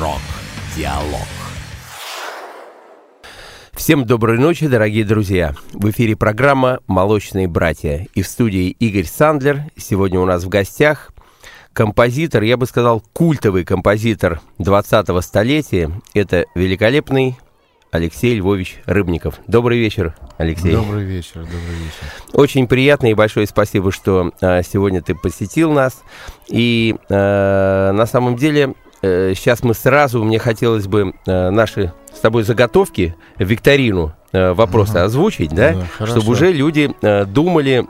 Рок-диалог. Всем доброй ночи, дорогие друзья. В эфире программа «Молочные братья». И в студии Игорь Сандлер. Сегодня у нас в гостях композитор, я бы сказал, культовый композитор 20-го столетия. Это великолепный Алексей Львович Рыбников. Добрый вечер, Алексей. Добрый вечер, добрый вечер. Очень приятно и большое спасибо, что э, сегодня ты посетил нас. И э, на самом деле сейчас мы сразу, мне хотелось бы э, наши с тобой заготовки, викторину, э, вопросы Ага. озвучить, да, Да, хорошо. чтобы уже люди э, думали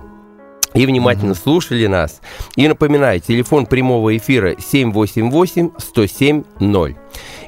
и внимательно слушали нас. И напоминаю, телефон прямого эфира 788-107-0.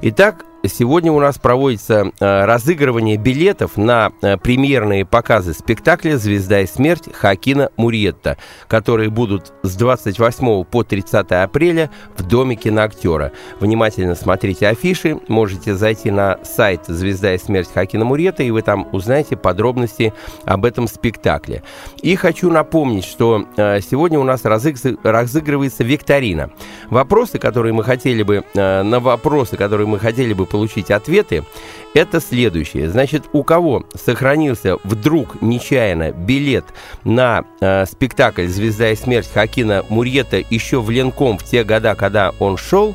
Итак, сегодня у нас проводится э, разыгрывание билетов на э, премьерные показы спектакля «Звезда и смерть» Хакина Мурьетта, которые будут с 28 по 30 апреля в Доме киноактера. Внимательно смотрите афиши, можете зайти на сайт «Звезда и смерть» Хакина Мурьетта, и вы там узнаете подробности об этом спектакле. И хочу напомнить, что э, сегодня у нас разыг- разыгрывается викторина. Вопросы, которые мы хотели бы, на вопросы, которые мы хотели бы получить ответы, это следующее. Значит, у кого сохранился вдруг нечаянно билет на э, спектакль «Звезда и смерть» Хакина Мурьета еще в Ленком в те года, когда он шел,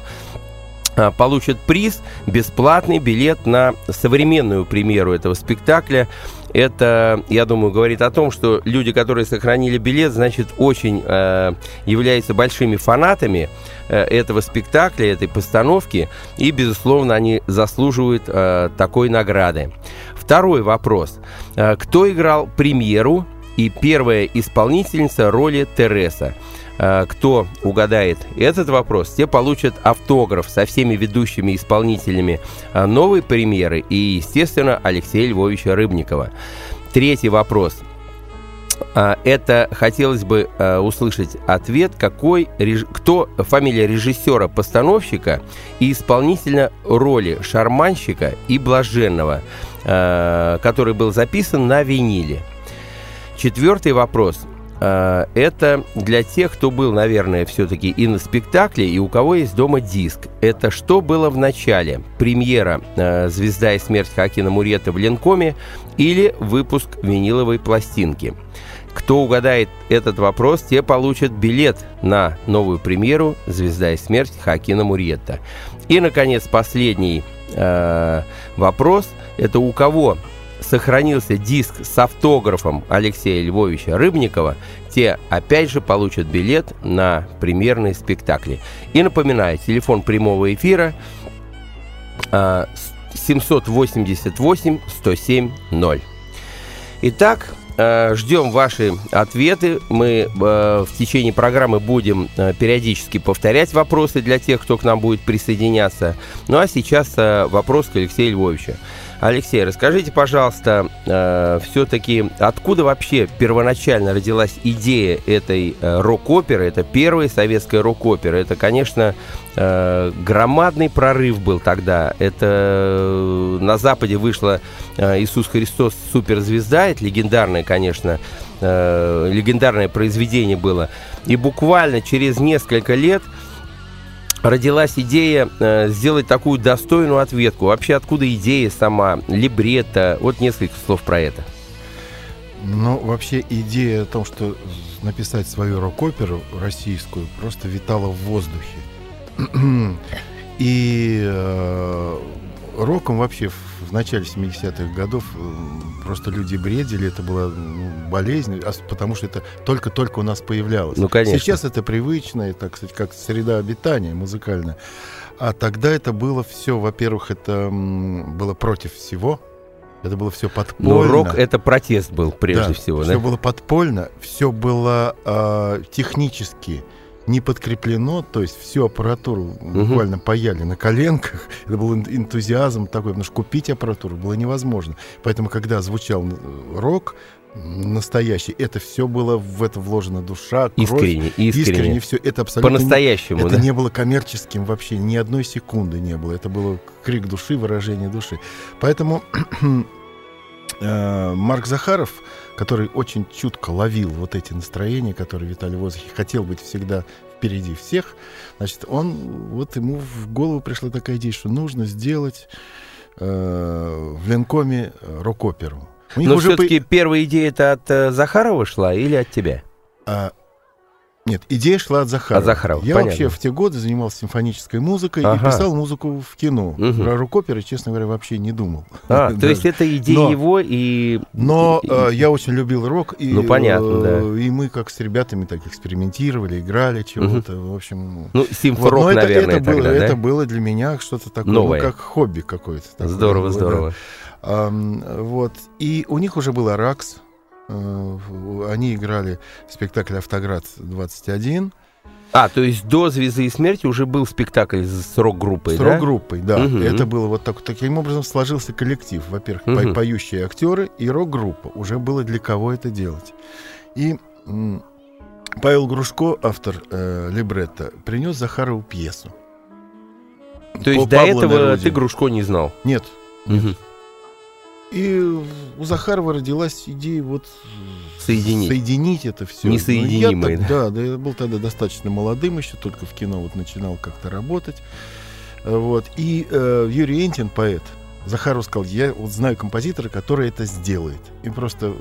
а, получит приз, бесплатный билет на современную премьеру этого спектакля. Это, я думаю, говорит о том, что люди, которые сохранили билет, значит, очень э, являются большими фанатами э, этого спектакля, этой постановки, и, безусловно, они заслуживают э, такой награды. Второй вопрос. Э, кто играл премьеру и первая исполнительница роли Тереса? Э, Кто угадает этот вопрос, те получат автограф со всеми ведущими исполнителями э, новой премьеры и, естественно, Алексея Львовича Рыбникова. Третий вопрос. А, Это хотелось бы э, услышать ответ, какой, кто фамилия режиссера-постановщика и исполнителя роли шарманщика и блаженного, э, который был записан на виниле. Четвертый вопрос. Э, Это для тех, кто был, наверное, все-таки и на спектакле, и у кого есть дома диск. Это что было в начале? Премьера э, «Звезда и смерть» Хакина Мурета в Ленкоме или выпуск виниловой пластинки? Кто угадает этот вопрос, те получат билет на новую премьеру «Звезда и смерть» Хакина Мурьетта. И, наконец, последний э, вопрос. Это у кого сохранился диск с автографом Алексея Львовича Рыбникова, те опять же получат билет на премьерные спектакли. И напоминаю, телефон прямого эфира а, с- 788 107 0. Итак, э, ждем ваши ответы. Мы э, в течение программы будем э, периодически повторять вопросы для тех, кто к нам будет присоединяться. Ну а сейчас вопрос к Алексею Львовичу. Алексей, расскажите, пожалуйста, все-таки откуда вообще первоначально родилась идея этой э, рок-оперы? Это первая советская рок-опера. Это, конечно, э, громадный прорыв был тогда. Это э, на Западе вышла э, Иисус Христос суперзвезда. Это легендарное, конечно, э, легендарное произведение было. И буквально через несколько лет родилась идея э, сделать такую достойную ответку. Вообще, откуда идея сама, либретто? Вот несколько слов про это. Ну, вообще идея о том, что написать свою рок-оперу российскую, просто витала в воздухе. И э, роком вообще в, в начале 70-х годов э, просто люди бредили, это была ну, болезнь, а потому что это только-только у нас появлялось. Ну, конечно. Сейчас это привычно, и, так сказать, как среда обитания музыкальная. А тогда это было все, во-первых, это было против всего. Это было все подпольно. Ну, рок это протест был прежде Да, всего, все да? было подпольно, все было э, технически не подкреплено, то есть всю аппаратуру буквально паяли на коленках. Это был эн- энтузиазм такой, потому что купить аппаратуру было невозможно. Поэтому, когда звучал э, рок настоящий, это все было в это вложена душа, кровь. Искренне, искренне. Искренне все. Это абсолютно не- По-настоящему, это да? не было коммерческим вообще, ни одной секунды не было. Это было крик души, выражение души. Поэтому Марк Захаров, который очень чутко ловил вот эти настроения, которые витали в воздухе, хотел быть всегда впереди всех. Значит, он, вот ему в голову пришла такая идея, что нужно сделать э, в Ленкоме рок-оперу. Но все-таки по... первая идея это от э, Захарова шла или от тебя? А, нет, идея шла от Захарова. От Захарова, Я понятно. вообще в те годы занимался симфонической музыкой ага. и писал музыку в кино. Угу. Про рок-оперы, честно говоря, вообще не думал. А, то есть это идея но, его и... Но и, э, я очень любил рок. И, ну, понятно, да. И мы как с ребятами так экспериментировали, играли чего-то, угу. в общем... Ну, симфорок, вот, наверное, это, это, тогда, было, да? это было для меня что-то такое, ну, Новое. ну, как хобби какое-то. Здорово, было, здорово. Да. Um, вот. И у них уже был «Аракс», они играли спектакль «Автоград-21». А, то есть до «Звезды и смерти» уже был спектакль с рок-группой, С да? рок-группой, да. Угу. Это было вот так, таким образом сложился коллектив. Во-первых, Мгм. по- поющие актеры и рок-группа. Уже было для кого это делать. И Павел Грушко, автор э, либретто, принес Захарову пьесу. То есть По до Павлу этого Неруде. ты Грушко не знал? Нет. Мгм. И у Захарова родилась идея вот Соединить. соединить это все. Несоединимые, да, да, я был тогда достаточно молодым еще, только в кино вот начинал как-то работать. Вот. И э, Юрий Энтин, поэт, Захаров сказал, я вот знаю композитора, который это сделает. И просто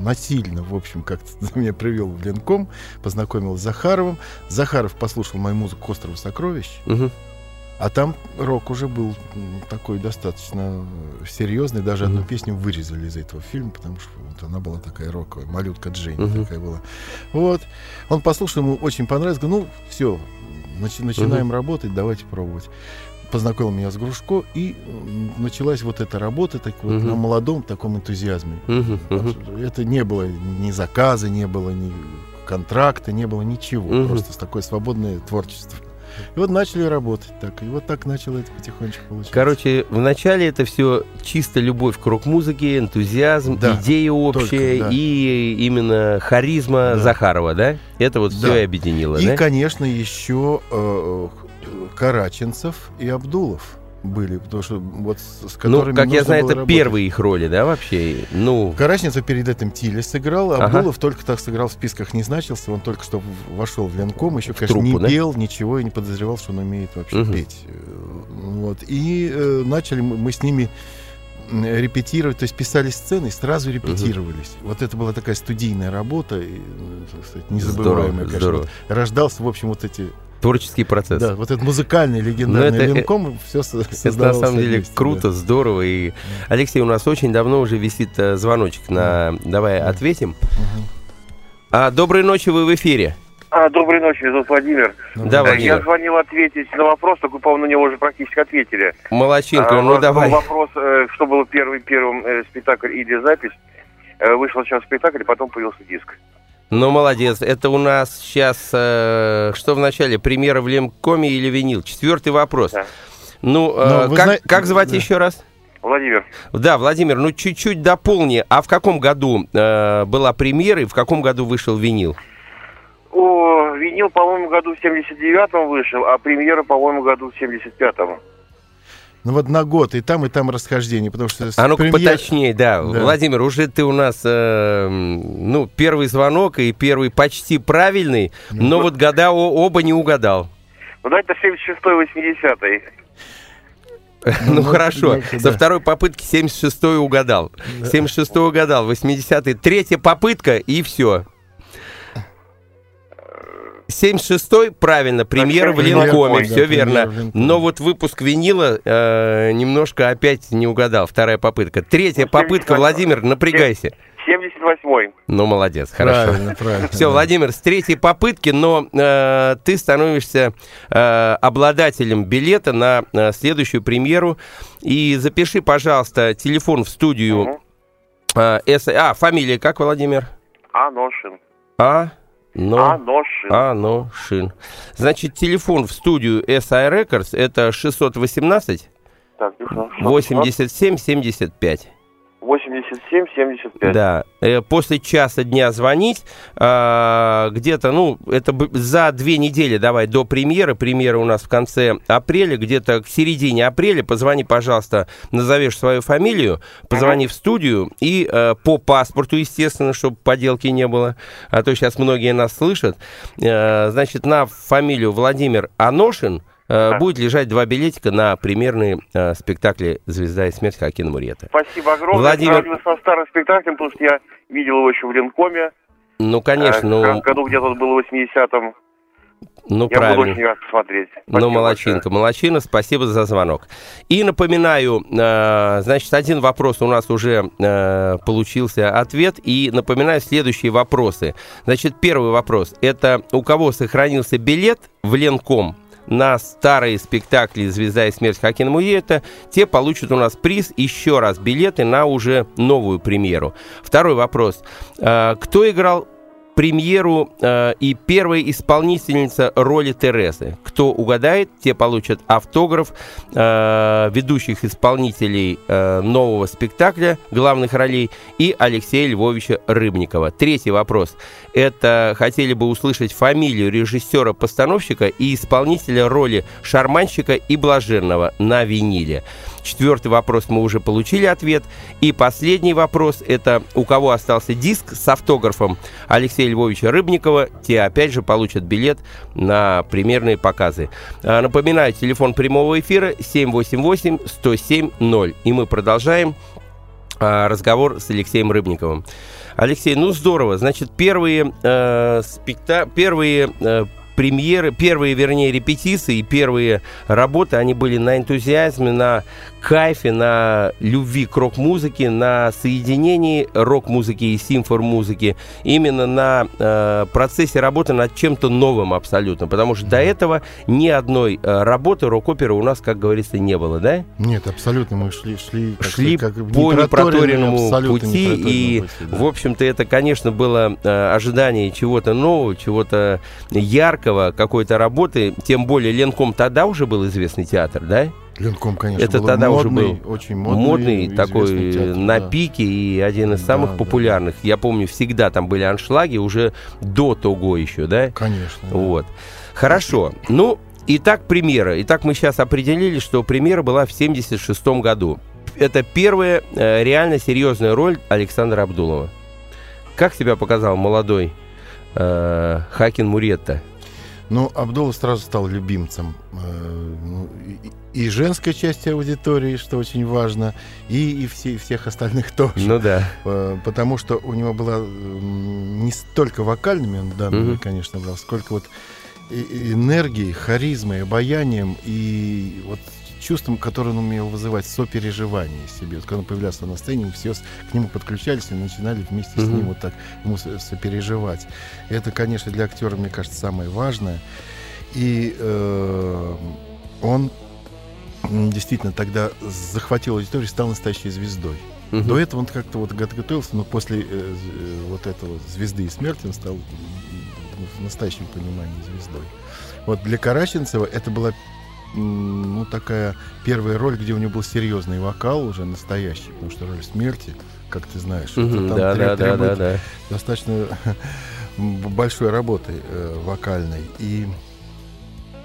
насильно, в общем, как-то меня привел в Ленком, познакомил с Захаровым. Захаров послушал мою музыку к «Острову сокровищ», Мгм. А там рок уже был такой достаточно серьезный. Даже одну Мгм. песню вырезали из этого фильма, потому что вот она была такая роковая. Малютка Джейн Мгм. такая была. Вот. Он послушал, ему очень понравилось. Говорю, ну, все, начинаем работать, давайте пробовать. Познакомил меня с Грушко, и началась вот эта работа так вот, Мгм. на молодом таком энтузиазме. Мгм. Это не было ни заказа, не было ни контракта, не было ничего. Мгм. Просто такое свободное творчество. И вот начали работать так. И вот так начало это потихонечку получаться. Короче, вначале это все чисто любовь к рок-музыке, энтузиазм, Да, идея общая да. и именно харизма Да. Захарова, да? Это вот Да. все и объединило, и, да? конечно, еще э, Караченцев и Абдулов были, потому что вот с с которыми Ну, как я знаю, это работать. первые их роли, да, вообще? Ну, Караченцев перед этим Тиле сыграл, а Ага. Абдулов только так сыграл, в списках не значился, он только что вошел в Ленком, еще, В конечно, не труппу, да? пел ничего и не подозревал, что он умеет вообще Мгм. петь. Э, Вот. И э, начали мы, мы с ними репетировать, то есть писали сцены и сразу репетировались. Вот это была такая студийная работа, и, ну, так сказать, незабываемая, здорово, конечно. здорово. Рождался, в общем, вот эти Творческий процесс. да, вот этот музыкальный легендарный Ну, это- Ленком все со- Это на самом деле вместе, круто, здорово. И Алексей, у нас очень давно уже висит э, звоночек на. Давай Да. ответим. да. Мгм. А, доброй ночи, вы в эфире. А, доброй ночи, меня зовут Владимир. Да, Э, Владимир. Я звонил ответить на вопрос, так вы, по-моему, на него уже практически ответили. Молодчинка, А, ну давай. Вопрос, э, что было первый, первым э, спектакль или запись. Э, Вышел сейчас спектакль, и потом появился диск. Ну, молодец. Это у нас сейчас, э, что в начале, премьера в Лемкоме или винил? Четвертый вопрос. Да. Ну, э, вы как, зна- как звать да. еще раз? Владимир, Да, Владимир, ну чуть-чуть дополни. А в каком году э, была премьера и в каком году вышел винил? о, винил, по-моему, году в 79-м вышел, а премьера, по-моему, году в 75-м. Ну вот на год и там, и там расхождение, потому что... А ну-ка премьер- поточнее, да. Да. Владимир, уже ты у нас, э, ну, первый звонок и первый почти правильный, но вот года о- оба не угадал. Ну, да, это 76-й, 80-й. Ну, Ну, хорошо. ну, Со да. второй попытки 76-й угадал. 76-й угадал, 80-й. Третья попытка и все. 76-й, правильно, премьера в да, все верно. Но вот выпуск винила э, немножко опять не угадал, вторая попытка. Третья Ну, попытка, 78-й. Владимир, напрягайся. 78-й. Ну, молодец, хорошо. Правильно, правильно. Все. Владимир, с третьей попытки, но э, ты становишься э, обладателем билета на э, следующую премьеру. И запиши, пожалуйста, телефон в студию. Мгм. э, А, фамилия как, Владимир? Аношин. А, но... Аношин. А, ну, шин. Значит, телефон в студию SI Records это 618 Так, ну, что- что- 87 75. 87-75. Да. Э, После часа дня звонить, а, где-то, ну, это за две недели давай до премьеры. Премьера у нас в конце апреля, где-то к середине апреля. Позвони, пожалуйста, назовешь свою фамилию, позвони в студию и э, по паспорту, естественно, чтобы поделки не было, а то сейчас многие нас слышат. Э, Значит, на фамилию Владимир Аношин Да. будет лежать два билетика на премьерные э, спектакли «Звезда и смерть» Хакина Мурета. Спасибо огромное. Владимир- Сравниваю со старым спектаклем, потому что я видел его еще в Ленкоме. Ну, конечно, Э, ну, раз году где-то был в 80-м. ну я правильно. буду очень рад посмотреть. Ну, Спасибо молодчинка, молодчина, спасибо за звонок. И напоминаю, э, значит, один вопрос у нас уже э, получился ответ, и напоминаю следующие вопросы. Значит, первый вопрос, это у кого сохранился билет в Ленком на старые спектакли «Звезда и смерть» Хакина Муета, те получат у нас приз, еще раз билеты на уже новую премьеру. Второй вопрос. Э, кто играл премьеру э, и первая исполнительница роли Терезы. Кто угадает, те получат автограф э, ведущих исполнителей э, нового спектакля, главных ролей, и Алексея Львовича Рыбникова. Третий вопрос. Это хотели бы услышать фамилию режиссера-постановщика и исполнителя роли шарманщика и блаженного на виниле. Четвертый вопрос мы уже получили ответ. И последний вопрос – это у кого остался диск с автографом Алексея Львовича Рыбникова. Те опять же получат билет на премьерные показы. А, Напоминаю, телефон прямого эфира 788-107-0. И мы продолжаем а, разговор с Алексеем Рыбниковым. Алексей, ну здорово. Значит, первые, э, спекта... первые э, премьеры, первые, вернее, репетиции, и первые работы, они были на энтузиазме, на кайфе, на любви к рок-музыке, на соединении рок-музыки и симфор-музыки, именно на э, процессе работы над чем-то новым абсолютно, потому что до этого ни одной э, работы рок-оперы у нас, как говорится, не было, да? Нет, абсолютно мы шли, шли, шли как по непроторенному, пути, непроторенному и, пути, да. в общем-то, это, конечно, было э, ожидание чего-то нового, чего-то яркого, какой-то работы, тем более Ленком тогда уже был известный театр, да? Ленком, конечно, Это тогда уже модный, был очень модный, Модный, такой театр, на да. пике и один из Да, самых да, популярных. Я помню, всегда там были аншлаги уже до того еще, да? Конечно. да. Вот. Хорошо. Ну, итак, премьера. Итак, мы сейчас определили, что премьера была в 76 году. Это первая э, реально серьезная роль Александра Абдулова. Как себя показал молодой э, Хакин Муретта? Ну, Абдулов сразу стал любимцем э, ну, и, женской части аудитории, что очень важно, и, и все, всех остальных тоже. Ну да. Э, Потому что у него была м, не столько вокальными он данными, Мгм. конечно, был, сколько вот энергией, харизмой, обаянием и вот чувством, которое он умел вызывать, сопереживание себе. Вот когда он появлялся на сцене, мы все с- к нему подключались и начинали вместе с Мгм. ним вот так ему со- сопереживать. Это, конечно, для актера, мне кажется, самое важное. И э, он действительно тогда захватил аудиторию и стал настоящей звездой. Мгм. До этого он как-то вот го- готовился, но после э, вот этого звезды и смерти он стал в настоящем понимании звездой. Вот для Караченцева это была ну, такая первая роль, где у него был серьезный вокал уже настоящий, потому что роль смерти, как ты знаешь, Мгм. это там Да, тре- да, да, да, требует да. достаточно большой работы э, вокальной. И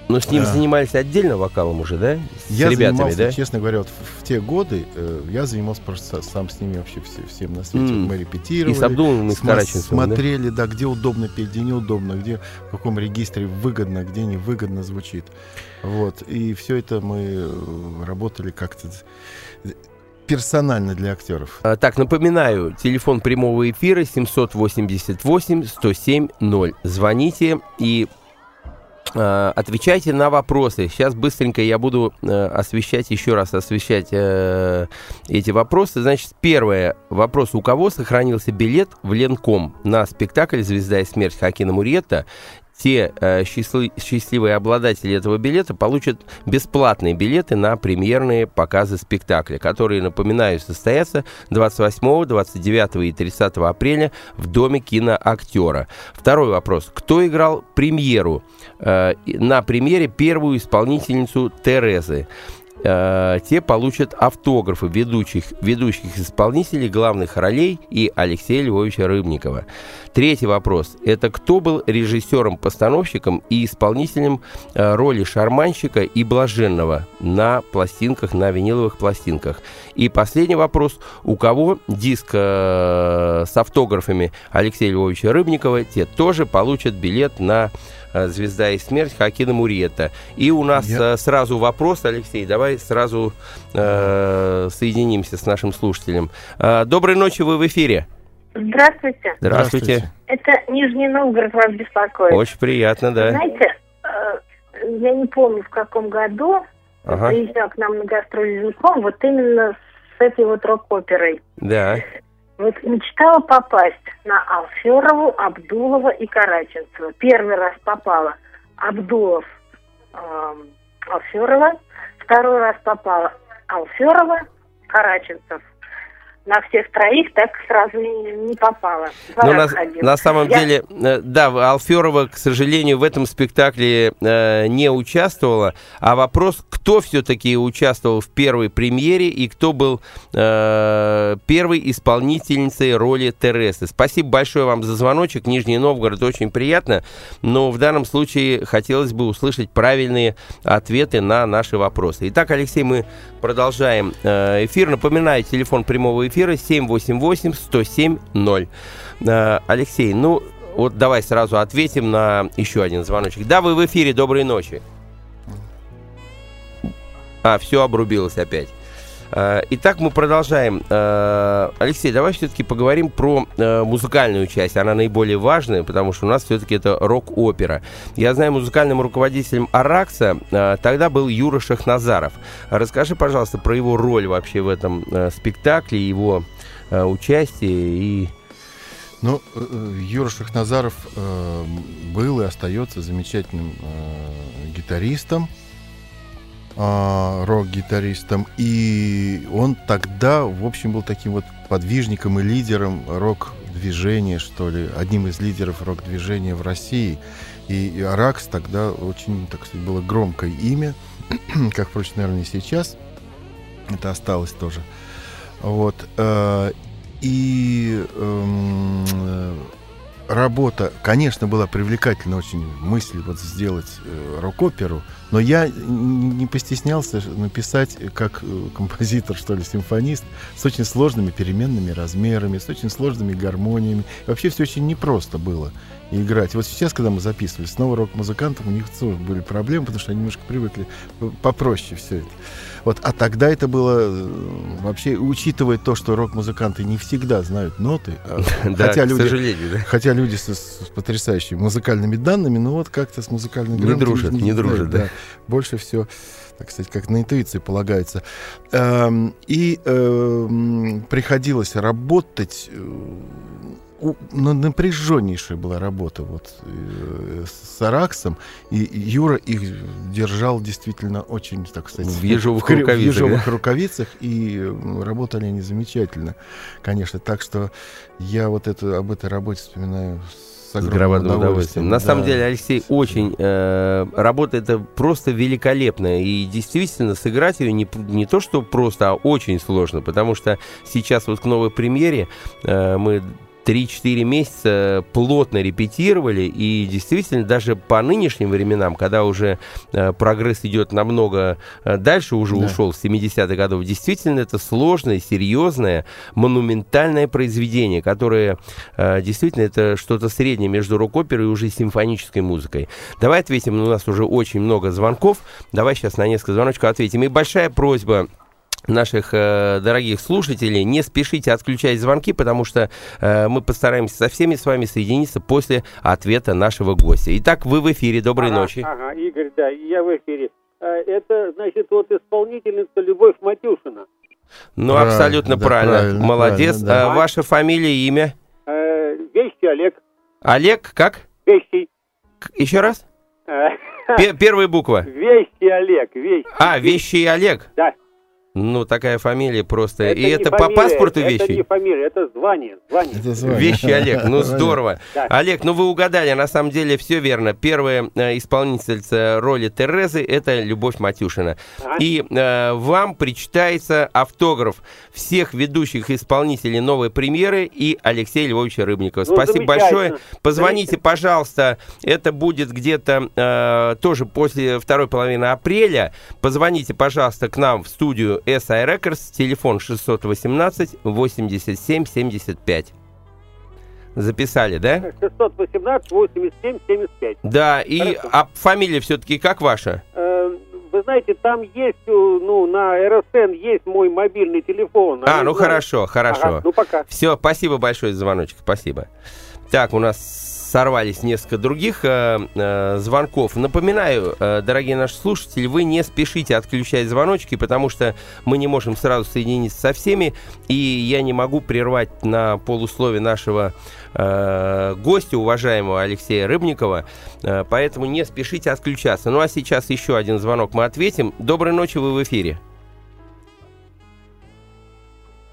Но с ним Да. занимались отдельно вокалом уже, да? С я ребятами, занимался, да? честно говоря, вот в, в те годы э, я занимался просто сам с ними вообще все- всем на свете. М. Мы репетировали. Абдуловым, и с Караченцевым, да? смотрели, да? где удобно петь, где неудобно, где в каком регистре выгодно, где невыгодно звучит. Вот. И все это мы э, работали как-то персонально для актеров. А, Так, напоминаю, телефон прямого эфира 788-107-0. Звоните и отвечайте на вопросы. Сейчас быстренько я буду э, освещать, еще раз освещать э, эти вопросы. Значит, первое. Вопрос. У кого сохранился билет в Ленком на спектакль «Звезда и смерть» Хакина Муретта? Те э, счастли- счастливые обладатели этого билета получат бесплатные билеты на премьерные показы спектакля, которые, напоминаю, состоятся 28, 29 и 30 апреля в Доме киноактера. Второй вопрос. Кто играл премьеру? э, на премьере первую исполнительницу Терезы? э, те получат автографы ведущих, ведущих исполнителей главных ролей и Алексея Львовича Рыбникова. Третий вопрос. Это кто был режиссером-постановщиком и исполнителем э, роли шарманщика и блаженного на пластинках, на виниловых пластинках? И последний вопрос. У кого диск э, с автографами Алексея Львовича Рыбникова, те тоже получат билет на э, «Звезда и смерть» Хакина Муриета. И у нас Я... э, сразу вопрос, Алексей, давай сразу э, соединимся с нашим слушателем. Э, доброй ночи, вы в эфире. Здравствуйте. Здравствуйте. Это Нижний Новгород вас беспокоит. Очень приятно, да. Знаете, э, я не помню, в каком году ага. приезжал к нам на гастроли Зенком, вот именно с этой вот рок-оперой. Да. Вот мечтала попасть на Алферову, Абдулова и Караченцева. Первый раз попала Абдулов, э, Алферова. Второй раз попала Алферова, Караченцев на всех троих так сразу не, не попало. Ну, на, на самом Я... деле, э, да, Алферова, к сожалению, в этом спектакле э, не участвовала. А вопрос, кто все-таки участвовал в первой премьере и кто был э, первой исполнительницей роли Тересы. Спасибо большое вам за звоночек. Нижний Новгород очень приятно. Но в данном случае хотелось бы услышать правильные ответы на наши вопросы. Итак, Алексей, мы продолжаем э, эфир. Напоминаю, телефон прямого эфира эфира 788-107-0. Э, Алексей, ну вот давай сразу ответим на еще один звоночек. Да, вы в эфире, доброй ночи. А, все обрубилось опять. Э, итак, мы продолжаем. Э, Алексей, давай все-таки поговорим про э, музыкальную часть. Она наиболее важная, потому что у нас все-таки это рок-опера. Я знаю, музыкальным руководителем Аракса тогда был Юра Шахназаров. Расскажи, пожалуйста, про его роль вообще в этом спектакле, его участие и ну, Юра Шахназаров был и остается замечательным гитаристом, э, рок-гитаристом, и он тогда, в общем, был таким вот подвижником и лидером рок-движения, что ли, одним из лидеров рок-движения в России. И, и Аракс тогда очень, так сказать, было громкое имя, как, впрочем, наверное, и сейчас. Это осталось тоже. Вот. Э, и э, работа, конечно, была привлекательна очень мысль вот сделать э, рок-оперу, но я не постеснялся написать как э, композитор, что ли, симфонист, с очень сложными переменными размерами, с очень сложными гармониями. И вообще все очень непросто было играть. Вот сейчас, когда мы записывали, снова рок-музыкантам, у них тоже были проблемы, потому что они немножко привыкли попроще все это. Вот, а тогда это было э, вообще, учитывая то, что рок-музыканты не всегда знают ноты, а, хотя, люди, хотя люди с, потрясающими музыкальными данными, но вот как-то с музыкальными Не дружат, не дружат, да. Больше все так сказать, как на интуиции полагается. Эм, и эм, приходилось работать э, ну, напряженнейшая была работа вот э, с Араксом, и Юра их держал действительно очень, так сказать, в ежовых, в, рукавицах, в ежовых да? рукавицах, и работали они замечательно, конечно. Так что я вот это, об этой работе вспоминаю с огромным удовольствием. удовольствием. На да. самом деле, Алексей, очень э, работа это просто великолепная. И действительно, сыграть ее не, не то, что просто, а очень сложно. Потому что сейчас вот к новой премьере э, мы 3-4 месяца плотно репетировали, и действительно даже по нынешним временам, когда уже э, прогресс идет намного э, дальше, уже да. ушел с 70-х годов, действительно это сложное, серьезное, монументальное произведение, которое э, действительно это что-то среднее между рок-оперой и уже симфонической музыкой. Давай ответим, у нас уже очень много звонков, давай сейчас на несколько звоночков ответим. И большая просьба наших э, дорогих слушателей, не спешите отключать звонки, потому что э, мы постараемся со всеми с вами соединиться после ответа нашего гостя. Итак, вы в эфире. Доброй ага, ночи. Ага, Игорь, да, я в эфире. Э, это, значит, вот исполнительница Любовь Матюшина. Ну, правильно, абсолютно да, правильно. правильно. Молодец. Правильно, да. а, ваша фамилия, имя? Э, Вещий Олег. Олег, как? Вещий. Еще раз? Э, Первая буква. Вещий Олег. Вещий. А, Вещий Олег. Да. Ну, такая фамилия просто. И не это по фамилия, паспорту Это вещи? не фамилия, это звание. звание. Это звание. Вещи, Олег, ну здорово. Да. Олег, ну вы угадали, на самом деле все верно. Первая э, исполнительница роли Терезы – это Любовь Матюшина. Ага. И э, вам причитается автограф всех ведущих исполнителей новой премьеры и Алексея Львовича Рыбникова. Ну, Спасибо большое. Позвоните, пожалуйста. Это будет где-то э, тоже после второй половины апреля. Позвоните, пожалуйста, к нам в студию SI Records. Телефон 618 87 75. Записали, да? 618 87 75. Да, и Хорошо. а фамилия все-таки как ваша? Э, Вы знаете, там есть, э, ну, на РСН есть мой мобильный телефон. А, Они ну знают. хорошо, хорошо. Ага, ну пока. Все, спасибо большое за звоночек, спасибо. Так, у нас сорвались несколько других э, э, звонков. Напоминаю, э, дорогие наши слушатели, вы не спешите отключать звоночки, потому что мы не можем сразу соединиться со всеми, и я не могу прервать на полуслове нашего э, гостя, уважаемого Алексея Рыбникова, э, поэтому не спешите отключаться. Ну а сейчас еще один звонок мы ответим. Доброй ночи, вы в эфире.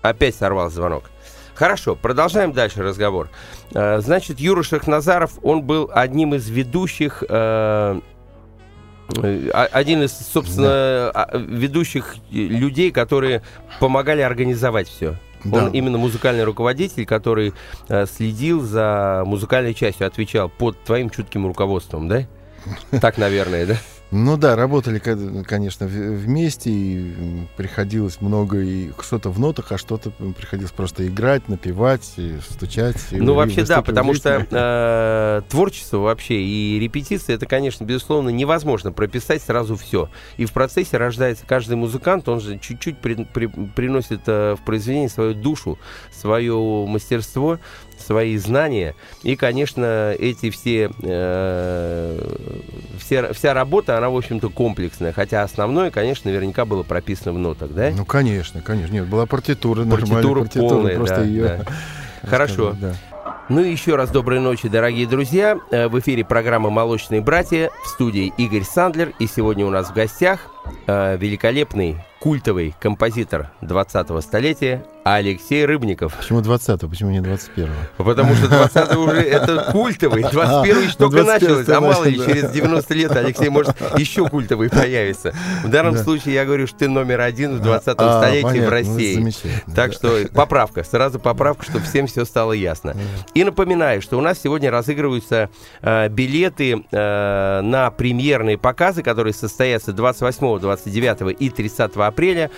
Опять сорвался звонок. Хорошо, продолжаем дальше разговор. Э, Значит, Юра Шахназаров, он был одним из ведущих, э, э, один из, собственно, а, ведущих людей, которые помогали организовать все. Да. Он именно музыкальный руководитель, который э, следил за музыкальной частью, отвечал под твоим чутким руководством, да? Так, наверное, да? Ну да, работали, ко- конечно, вместе, и приходилось много и что-то в нотах, а что-то приходилось просто играть, напевать, и стучать. и- Ну, вообще, да, потому что э, творчество вообще и репетиции, это, конечно, безусловно, невозможно прописать сразу все. И в процессе рождается каждый музыкант, он же чуть-чуть при- при- приносит э, в произведение свою душу, свое мастерство, свои знания. И, конечно, эти все, э, все вся работа, она, в общем-то, комплексная. Хотя основное, конечно, наверняка было прописано в нотах, да? Ну, конечно, конечно. Нет, была партитура, Партитура партитура, полная, просто да, ее... да. Хорошо. Да. Ну и еще раз доброй ночи, дорогие друзья. Э, В эфире программа «Молочные братья» в студии Игорь Сандлер. И сегодня у нас в гостях э, великолепный, культовый композитор 20-го столетия Алексей Рыбников. Почему 20 почему не 21 Потому что 20 уже это культовый, 21 ну, только 21 началось, а мало ли через 90 лет Алексей может еще культовый появится. В данном Да. случае я говорю, что ты номер один в 20 А, столетии в ну, России. Так что поправка, сразу поправка, чтобы всем все стало ясно. И напоминаю, что у нас сегодня разыгрываются э, билеты э, на премьерные показы, которые состоятся 28, 29 и 30 апреля.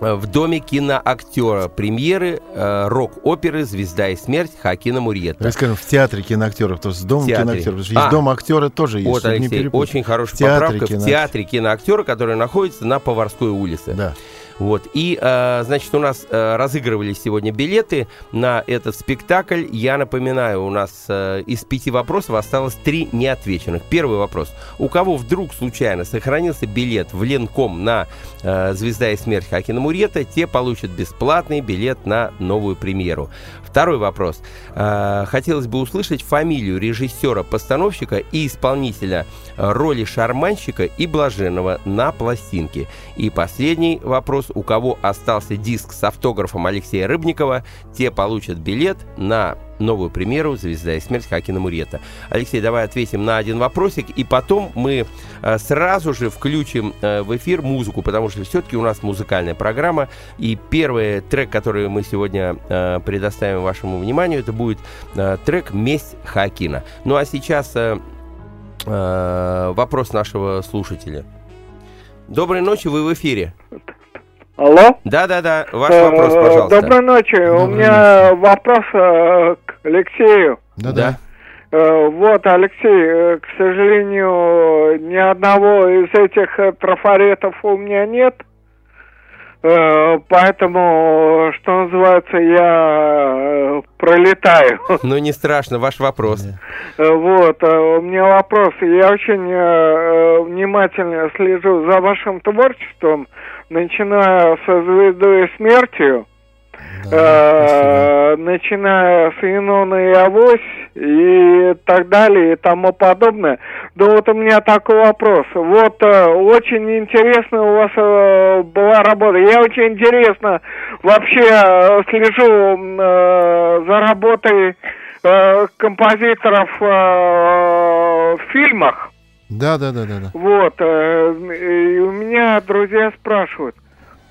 Э, в доме киноактера премьеры э, рок-оперы «Звезда и смерть» Хакина Мурьетта. Давай скажем, в театре киноактеров, то есть с домом Театре. киноактеров. Потому что А. есть дом актера тоже есть. Вот, Алексей, очень хорошая В поправка. В кино- театре киноактера, который находится на Поварской улице. Да. Вот. И, э, значит, у нас э, разыгрывались сегодня билеты на этот спектакль. Я напоминаю, у нас э, из пяти вопросов осталось три неотвеченных. Первый вопрос. У кого вдруг случайно сохранился билет в Ленком на э, «Звезда и смерть» Хакина Мурета, те получат бесплатный билет на новую премьеру. Второй вопрос. Э, хотелось бы услышать фамилию режиссера-постановщика и исполнителя э, роли шарманщика и блаженного на пластинке. И последний вопрос. У кого остался диск с автографом Алексея Рыбникова, те получат билет на новую премьеру «Звезда и смерть» Хакина Мурета. Алексей, давай ответим на один вопросик, и потом мы э, сразу же включим э, в эфир музыку, потому что все-таки у нас музыкальная программа, и первый трек, который мы сегодня э, предоставим вашему вниманию, это будет трек «Месть Хакина». Ну а сейчас вопрос нашего слушателя. Доброй ночи, вы в эфире. Алло? Да-да-да, ваш Э, вопрос, пожалуйста. Доброй ночи. У Доброй меня вопрос Алексею. Да-да. Э, Вот, Алексей, э, к сожалению, ни одного из этих э, трафаретов у меня нет. Поэтому, что называется, я пролетаю. Ну, не страшно, ваш вопрос. Вот, у меня вопрос. Я очень внимательно слежу за вашим творчеством, начиная со «Звездой и смертью». Э, начиная с Юнона и Авось и так далее и тому подобное. Да вот у меня такой вопрос. Вот э, очень интересно у вас э, была работа. Я очень интересно вообще э, слежу э, за работой э, композиторов э, в фильмах. Да, да, да, да, да. Вот, э, и у меня друзья спрашивают,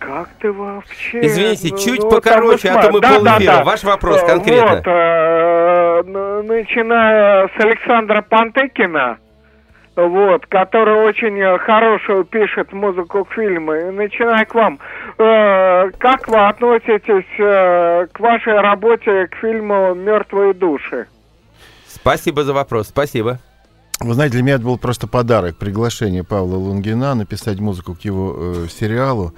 как ты вообще... Извините, ну, чуть ну, покороче, а то мы да, полэфира. да, да. Ваш вопрос Э, конкретно. Вот, э, начиная с Александра Пантыкина, вот, который очень э, хорошую пишет музыку к фильму, и начиная к вам. Э, как вы относитесь э, к вашей работе к фильму «Мертвые души»? Спасибо за вопрос, спасибо. Вы знаете, для меня это был просто подарок, приглашение Павла Лунгина написать музыку к его э, сериалу.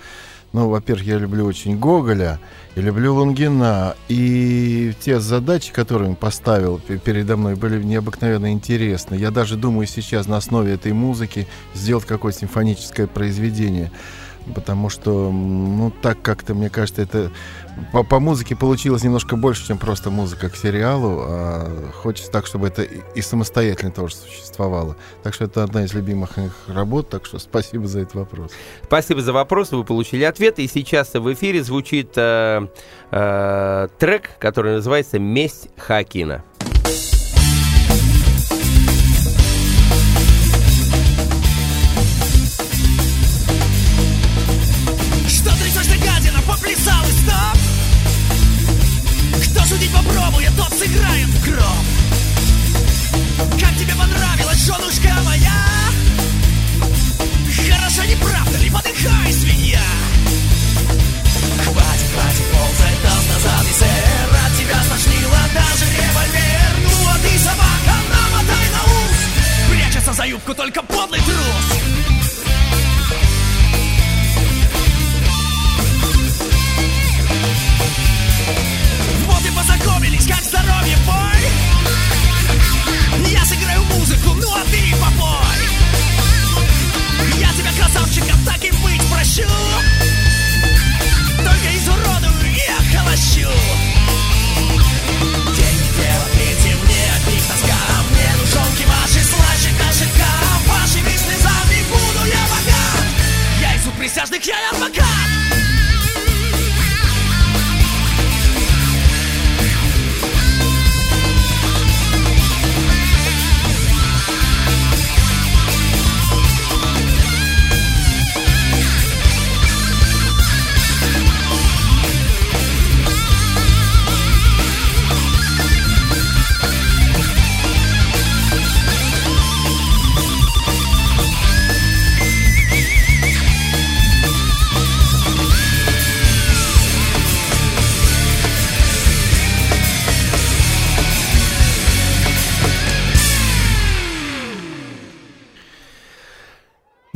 Ну, во-первых, я люблю очень Гоголя, я люблю Лунгина, и те задачи, которые он поставил пе- передо мной, были необыкновенно интересны. Я даже думаю сейчас на основе этой музыки сделать какое-то симфоническое произведение. Потому что, ну, так как-то, мне кажется, это по, по музыке получилось немножко больше, чем просто музыка к сериалу. А хочется так, чтобы это и, и самостоятельно тоже существовало. Так что это одна из любимых их работ. Так что спасибо за этот вопрос. Спасибо за вопрос, вы получили ответ. И сейчас в эфире звучит э, э, трек, который называется «Месть Хакина».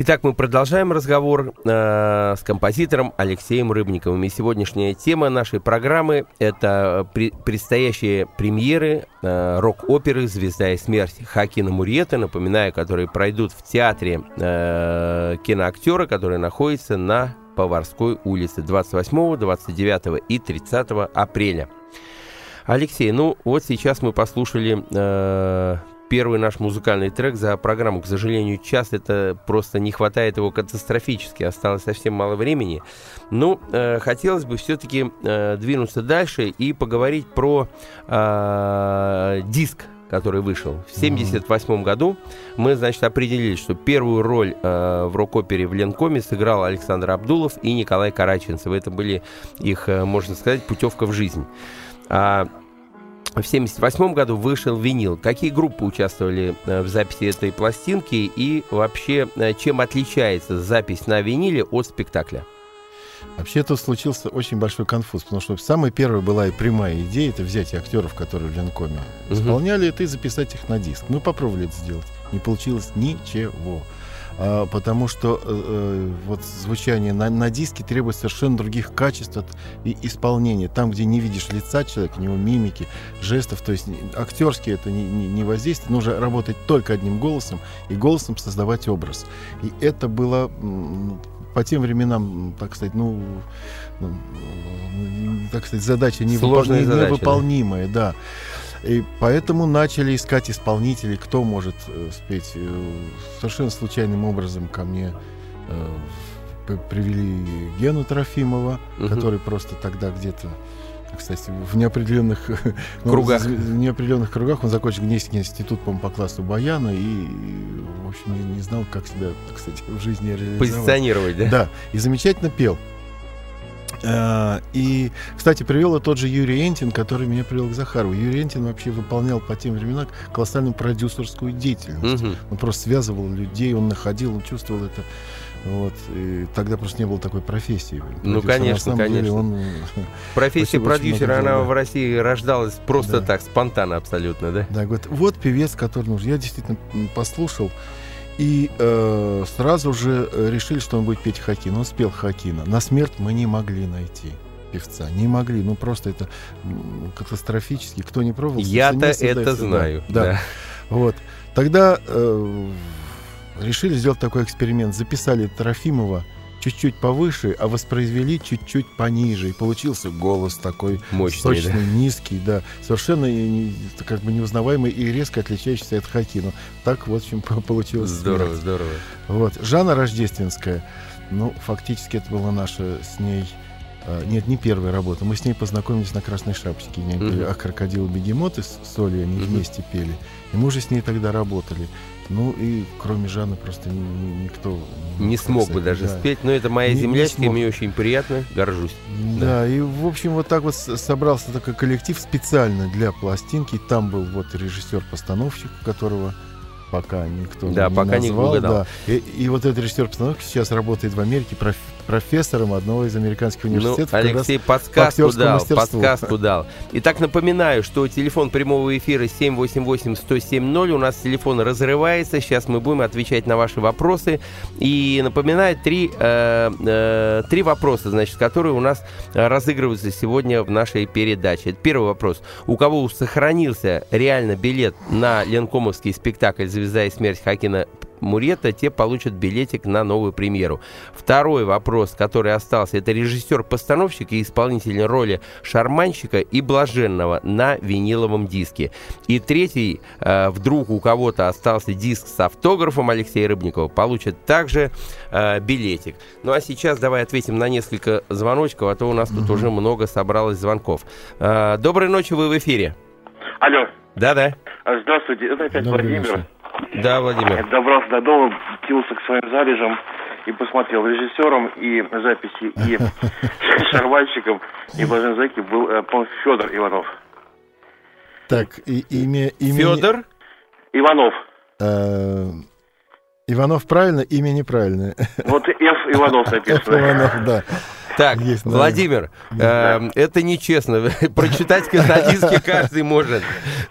Итак, мы продолжаем разговор э, с композитором Алексеем Рыбниковым. И сегодняшняя тема нашей программы – это при- предстоящие премьеры э, рок-оперы «Звезда и смерть» Хакина Мурьета, напоминаю, которые пройдут в театре э, киноактера, который находится на Поварской улице 28, 29 и 30 апреля. Алексей, ну вот сейчас мы послушали э, первый наш музыкальный трек за программу. К сожалению, час это просто не хватает его катастрофически. Осталось совсем мало времени. Ну, э, хотелось бы все-таки э, двинуться дальше и поговорить про э, диск который вышел в 1978 году, мы, значит, определили, что первую роль э, в рок-опере в Ленкоме сыграл Александр Абдулов и Николай Караченцев. Это были их, э, можно сказать, путевка в жизнь. А в 1978 году вышел винил. Какие группы участвовали э, в записи этой пластинки и вообще э, чем отличается запись на виниле от спектакля? Вообще тут случился очень большой конфуз, потому что самая первая была и прямая идея, это взять актеров, которые в Ленкоме исполняли это, и записать их на диск. Мы попробовали это сделать. Не получилось ничего. А, потому что э, э, вот звучание на, на диске требует совершенно других качеств от- и исполнения. Там, где не видишь лица человека, у него мимики, жестов, то есть не- актерски это не, не, не воздействие, нужно работать только одним голосом и голосом создавать образ. И это было по тем временам, так сказать, ну, ну, так сказать, задача невыпол- задача, невыполнимая, да. И поэтому начали искать исполнителей, кто может э, спеть. Э, Совершенно случайным образом ко мне э, привели Гену Трофимова, Мгм. который просто тогда где-то, кстати, в неопределенных ну, Кругах. в- В неопределенных кругах он закончил Гнесинский институт, по классу баяна и, в общем, не, не знал, как себя, кстати, в жизни реализовать. Позиционировать, да? Да, и замечательно пел. А, И, кстати, привел и тот же Юрий Энтин, который меня привел к Захарову. Юрий Энтин вообще выполнял по тем временам колоссальную продюсерскую деятельность. Мгм. Он просто связывал людей, он находил, он чувствовал это. Вот. И тогда просто не было такой профессии. Ну, Продюсер, конечно, на самом деле, конечно. он, э, Профессия продюсера, она в. России рождалась просто Да. так, спонтанно абсолютно, да? Да, говорит, вот певец, который нужен. Я действительно послушал. И э, сразу же э, решили, что он будет петь Хакина. Он спел Хакина. На смерть мы не могли найти певца. Не могли. Ну, просто это катастрофически. Кто не пробовал... Я-то это знаю. Да. да. Вот. Тогда э, решили сделать такой эксперимент. Записали Трофимова чуть-чуть повыше, а воспроизвели чуть-чуть пониже. И получился голос такой Мощный, сочный, да? низкий, да, совершенно как бы неузнаваемый и резко отличающийся от Хакина. Так, в общем, по- получилось. Здорово, «Смерть». здорово. Вот. Жанна Рождественская, ну, фактически это была наша с ней... э, Нет, не первая работа. Мы с ней познакомились на «Красной шапочке». Не пели, Мгм. а «Крокодил бегемоты» с Солей они вместе пели. И мы уже с ней тогда работали. Ну, и кроме Жанны просто ни- ни- никто... Не мог, смог так бы сказать, даже да. спеть, но это моя Не- не землячка, и смог. мне очень приятно, горжусь. Да, и в общем вот так вот собрался такой коллектив специально для пластинки. Там был вот режиссер-постановщик, которого пока никто Да, не пока не назвал. угадал. да. И, и вот этот режиссер-постановщик сейчас работает в Америке проф- профессором одного из американских Ну, университетов. раз Алексей подсказку дал, мастерству. подсказку дал. Итак, напоминаю, что телефон прямого эфира 788-107-0. У нас телефон разрывается. Сейчас мы будем отвечать на ваши вопросы. И напоминаю, три, э, э, три вопроса, значит, которые у нас разыгрываются сегодня в нашей передаче. Первый вопрос. У кого сохранился реально билет на ленкомовский спектакль «Звезда и смерть» Хакина Мурета, те получат билетик на новую премьеру. Второй вопрос, который остался, это режиссер-постановщик и исполнитель роли шарманщика и блаженного на виниловом диске. И третий, э, вдруг у кого-то остался диск с автографом Алексея Рыбникова, получат также э, билетик. Ну а сейчас давай ответим на несколько звоночков, а то у нас тут Мгм. уже много собралось звонков. Э, доброй ночи, вы в эфире. Алло, Да-да. а, здравствуйте, это опять Добрый Владимир. вечер. Да, Владимир. Я добрался до дома, кинулся к своим залежам и посмотрел режиссером и записи, и шарвальщиком, и Блажен Зайки был, э, по-моему, Федор Иванов. Так, и, имя... имя Федор. Иванов. э, Иванов правильно, имя неправильное. Вот Ф. Иванов написано. Иванов, да. Так, Есть. Владимир, э, это нечестно. Прочитать на диске каждый может.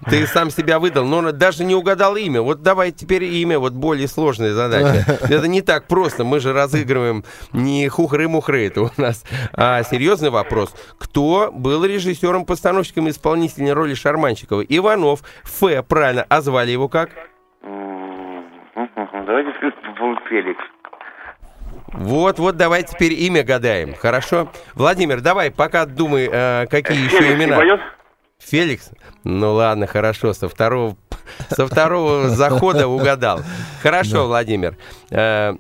Ты сам себя выдал, но даже не угадал имя. Вот давай теперь имя, вот более сложная задача. Это не так просто. Мы же разыгрываем не хухры-мухры, это у нас, а серьезный вопрос. Кто был режиссером-постановщиком и исполнителем роли Шарманщикова? Иванов, Ф, правильно. А звали его как? Давайте скажем, Феликс. Вот, вот, давай теперь имя гадаем, хорошо? Владимир, давай, пока думай, э, какие еще Феликс не имена. Феликс? Ну ладно, хорошо, со второго, со второго захода угадал. Хорошо, Владимир. Э,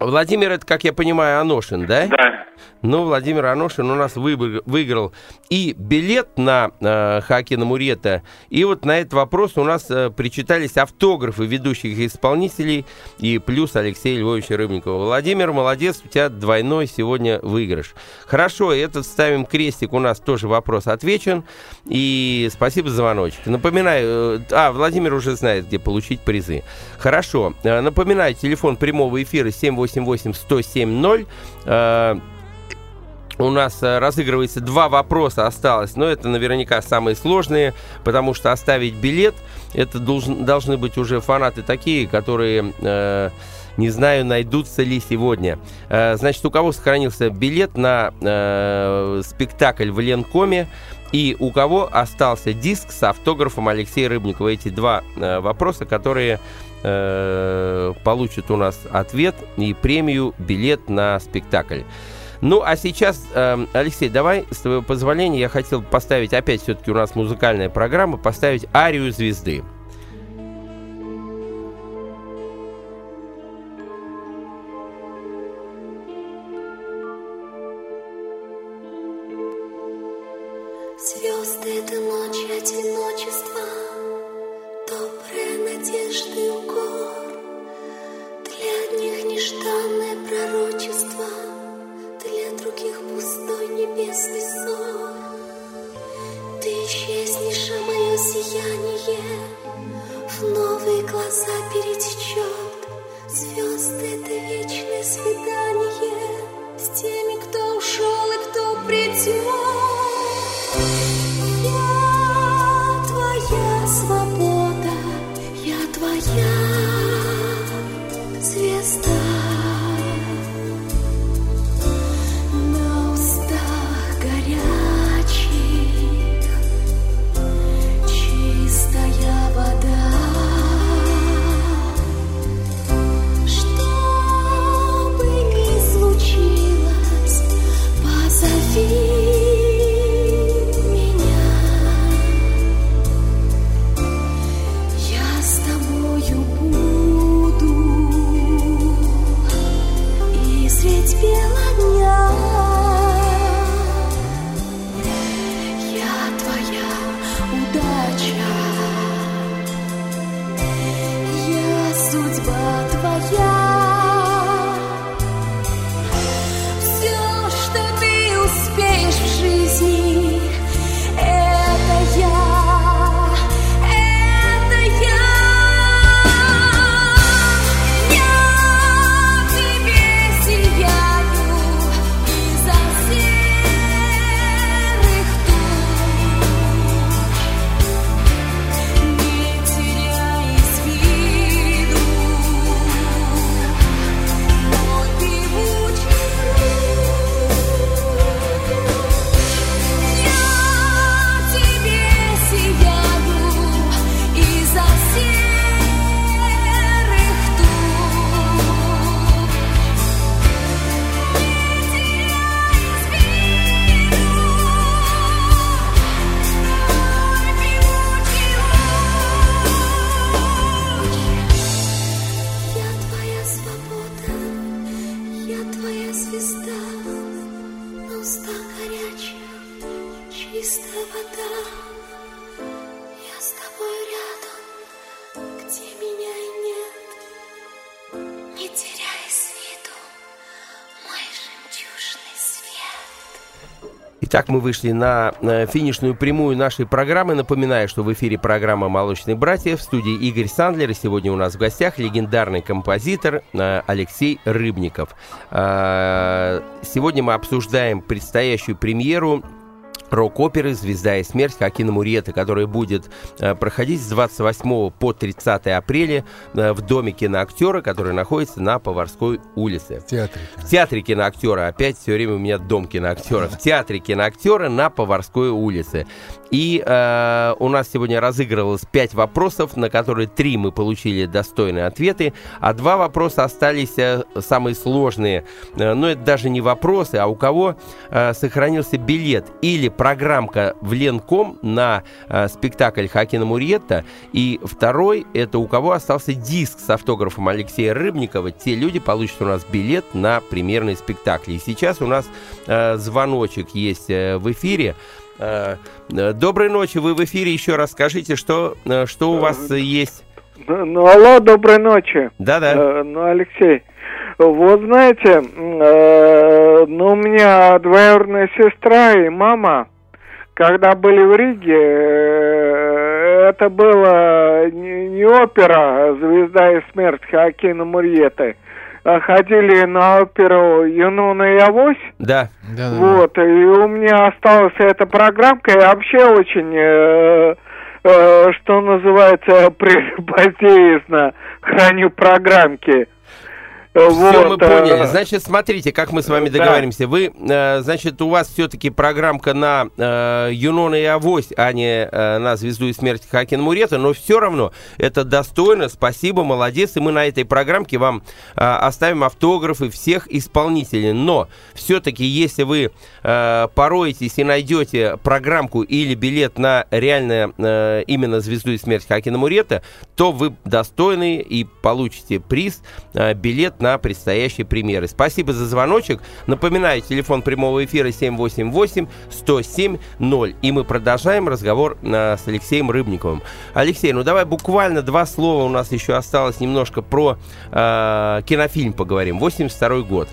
Владимир, это, как я понимаю, Аношин, да? Да. Ну, Владимир Аношин у нас выбор- выиграл и билет на э, Хакина Мурета, и вот на этот вопрос у нас э, причитались автографы ведущих исполнителей и плюс Алексея Львовича Рыбникова. Владимир, молодец, у тебя двойной сегодня выигрыш. Хорошо, этот ставим крестик, у нас тоже вопрос отвечен, и спасибо за звоночек. Напоминаю, э, а, Владимир уже знает, где получить призы. Хорошо, э, напоминаю, телефон прямого эфира 788-107-0, э, у нас э, разыгрывается два вопроса осталось, но это наверняка самые сложные, потому что оставить билет, это должен, должны быть уже фанаты такие, которые, э, не знаю, найдутся ли сегодня. Э, значит, у кого сохранился билет на э, спектакль в Ленкоме, и у кого остался диск с автографом Алексея Рыбникова. Эти два э, вопроса, которые э, получат у нас ответ и премию билет на спектакль. Ну, а сейчас, э, Алексей, давай, с твоего позволения, я хотел поставить, опять все-таки у нас музыкальная программа, поставить «Арию звезды». Звезды — Звезды — это вечное Итак, мы вышли на э, финишную прямую нашей программы. Напоминаю, что в эфире программа «Молочные братья». В студии Игорь Сандлер. И сегодня у нас в гостях легендарный композитор э, Алексей Рыбников. Э, Сегодня мы обсуждаем предстоящую премьеру рок-оперы «Звезда и смерть» Хакина Мурета, которая будет э, проходить с 28 по 30 апреля э, в Доме киноактера, который находится на Поварской улице. В театре. В театре киноактера, опять все время у меня дом киноактера, в театре киноактера на Поварской улице. И э, у нас сегодня разыгрывалось 5 вопросов, на которые 3 мы получили достойные ответы, а два вопроса остались э, самые сложные. Э, но это даже не вопросы, а у кого э, сохранился билет или программка в Ленком на э, спектакль Хакина Мурьетта. И второй, это у кого остался диск с автографом Алексея Рыбникова. Те люди получат у нас билет на премьерный спектакль. И сейчас у нас э, звоночек есть э, в эфире. Э, э, Доброй ночи, вы в эфире. Еще раз скажите, что, э, что у вас есть. Ну, алло, доброй ночи. Да-да. Ну, Алексей, вот знаете, ну, у меня двоюродная сестра и мама, когда были в Риге, это было не, опера «Звезда и смерть» Хакина Мурьеты, ходили на оперу «Юнона и Авось», Да. Да, да, да. вот, и у меня осталась эта программка, я вообще очень, э, э, что называется, прелюбодеятельно храню программки. Э, Все мы вот, э, поняли. Значит, смотрите, как мы с вами да. договоримся. Вы, э, значит, у вас все-таки программка на э, Юнона и Авось, а не э, на Звезду и смерть Хакин Мурета, но все равно это достойно. Спасибо, молодец. И мы на этой программке вам э, оставим автографы всех исполнителей. Но все-таки, если вы э, пороетесь и найдете программку или билет на реально э, именно Звезду и смерть Хакина Мурета, то вы достойны и получите приз, э, билет на предстоящие премьеры. Спасибо за звоночек. Напоминаю, телефон прямого эфира 788-107-0. И мы продолжаем разговор э, с Алексеем Рыбниковым. Алексей, ну давай буквально два слова, у нас еще осталось немножко про э, кинофильм поговорим. 82 год.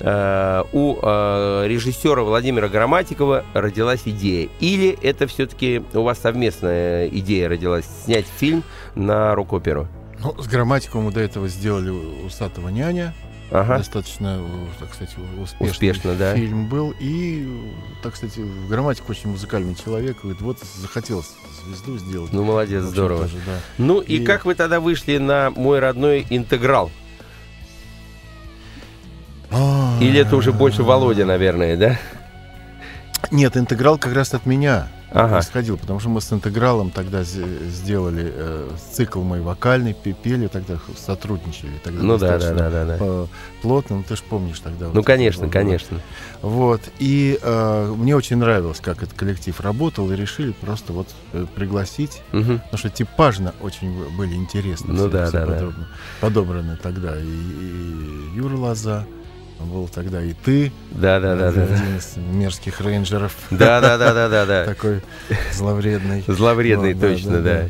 Э, у режиссера Владимира Грамматикова родилась идея? Или это все-таки у вас совместная идея родилась снять фильм на рок-оперу? Ну, с грамматиком мы до этого сделали «Усатого няня». Ага. Достаточно, э, так сказать, успешный Успешно, да. фильм был. И, так кстати, грамматик очень музыкальный человек. Говорит, вот захотелось звезду сделать. Ну, молодец, В здорово. тоже, да. Ну и... И- как вы тогда вышли на мой родной интеграл? А, Или это уже больше Володя, наверное, да? Нет, интеграл как раз от меня Ага. исходил, потому что мы с интегралом тогда сделали э, цикл мой вокальный, пе- пели, тогда сотрудничали. Тогда Ну да, да, да, да, да. э, плотно, ну ты же помнишь тогда. вот Ну, это конечно, было. конечно. Вот, и э, мне очень нравилось, как этот коллектив работал, и решили просто вот э, пригласить, Мгм. потому что типажно очень были интересны. Ну все- да, все да, да. подробно- подобраны тогда. И, и Юра Лоза был тогда, и ты, Да, да, да, да. из мерзких рейнджеров. Да, да, да, да, да, да. Такой зловредный. Зловредный, точно, да,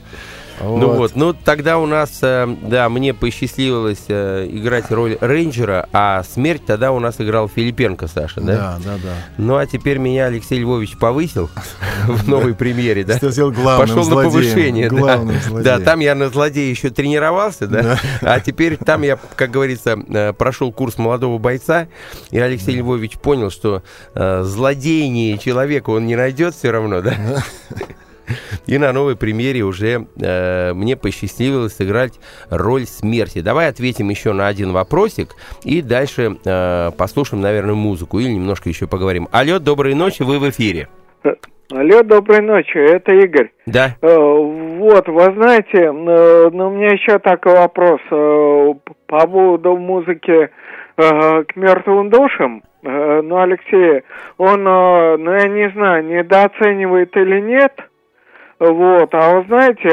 да. да. Ну вот, ну тогда у нас, э, да, мне посчастливилось э, играть роль рейнджера, а смерть тогда у нас играл Филипенко Саша, да? Да, да, да. Ну а теперь меня Алексей Львович повысил в новой премьере, да? Сделал главным Пошел на повышение, да. Да, там я на злодея еще тренировался, да, а теперь там я, как говорится, э, прошел курс молодого бойца, и Алексей Львович понял, что злодейнее человека он не найдет все равно, да. И на новой премьере уже э, мне посчастливилось сыграть роль смерти. Давай ответим еще на один вопросик и дальше э, послушаем, наверное, музыку или немножко еще поговорим. Алло, доброй ночи, вы в эфире. Алло, доброй ночи, это Игорь. Да. Э, Вот, вы знаете, э, ну, у меня еще такой вопрос э, по поводу музыки э, к мертвым душам. Э, Ну, Алексей, он, э, ну, я не знаю, недооценивает или нет. Вот, а вы знаете,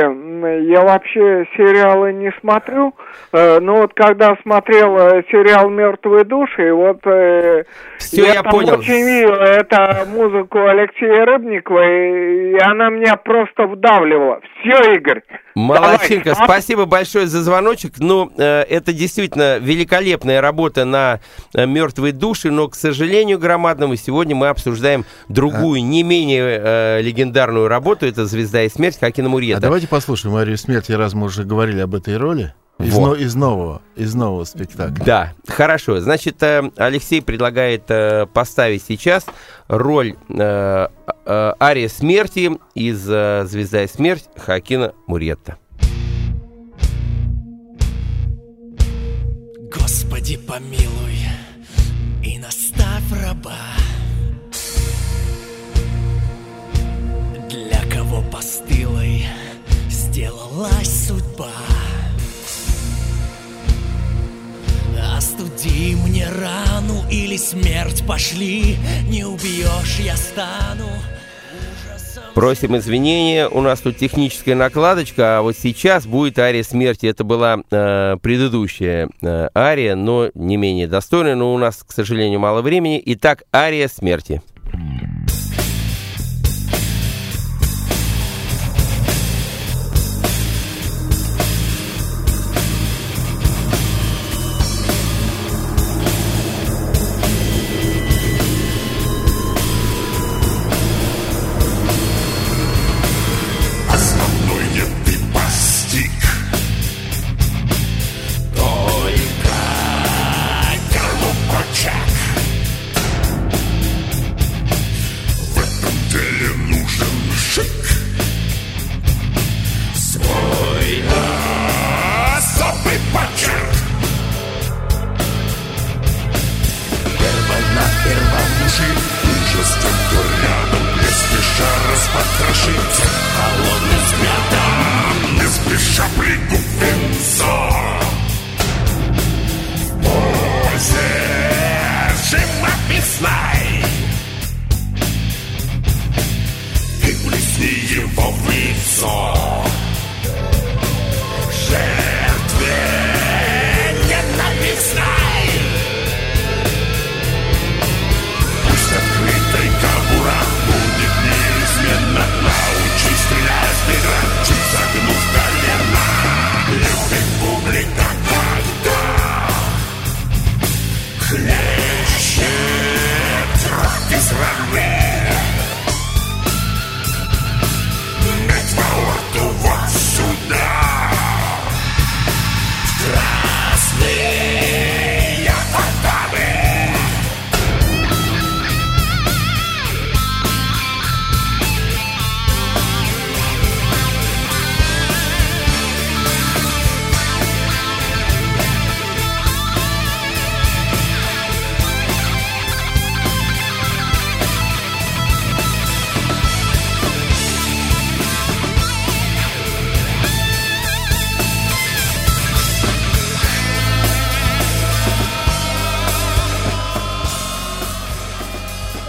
я вообще сериалы не смотрю, э, но вот когда смотрел э, сериал «Мертвые души», вот э, Все, я там понял. очень видел это музыку Алексея Рыбникова, и, и она меня просто вдавливала. Все, Игорь. Молодчинка, давай. спасибо большое за звоночек. Ну, э, это действительно великолепная работа на э, мертвые души, но, к сожалению, громадному, сегодня мы обсуждаем другую, не менее э, легендарную работу. Это «Звезда и смерть» Хакина А Мурьета. давайте послушаем Марию Смерти, раз мы уже говорили об этой роли. Из, Вот. но- из нового, из нового спектакля. Да, хорошо. Значит, э, Алексей предлагает э, поставить сейчас роль э, э, Ария смерти из «Звезда и смерть» Хакина Мурьетта. Господи, помилуй и наставь раба. Постылой сделалась судьба. Остуди мне рану или смерть пошли, не убьешь, я стану. Просим извинения, у нас тут техническая накладочка, а вот сейчас будет ария смерти. Это была э, предыдущая э, ария, но не менее достойная, но у нас, к сожалению, мало времени. Итак, ария смерти.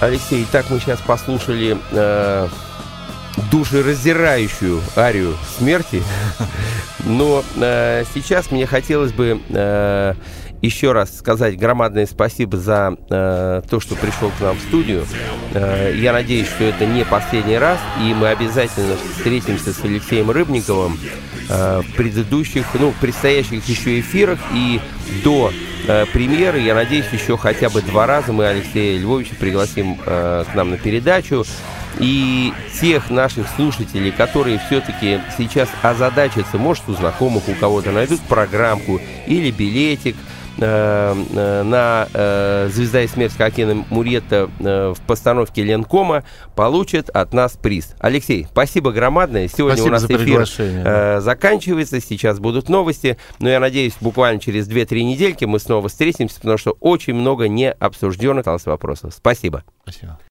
Алексей, итак, мы сейчас послушали э, душераздирающую арию смерти. Но э, сейчас мне хотелось бы э, еще раз сказать громадное спасибо за э, то, что пришел к нам в студию. Э, я надеюсь, что это не последний раз, и мы обязательно встретимся с Алексеем Рыбниковым э, в предыдущих, ну, предстоящих еще эфирах и до э, премьеры. Я надеюсь, еще хотя бы два раза мы Алексея Львовича пригласим э, к нам на передачу. И тех наших слушателей, которые все-таки сейчас озадачатся, может, у знакомых у кого-то найдут программку или билетик э, э, на э, «Звезда и смерть» Хакена Муретта э, в постановке Ленкома, получат от нас приз. Алексей, спасибо громадное. Сегодня Спасибо у нас эфир э, заканчивается, сейчас будут новости, но я надеюсь, буквально через 2-3 недельки мы снова встретимся, потому что очень много не обсужденных осталось вопросов. Спасибо. Спасибо.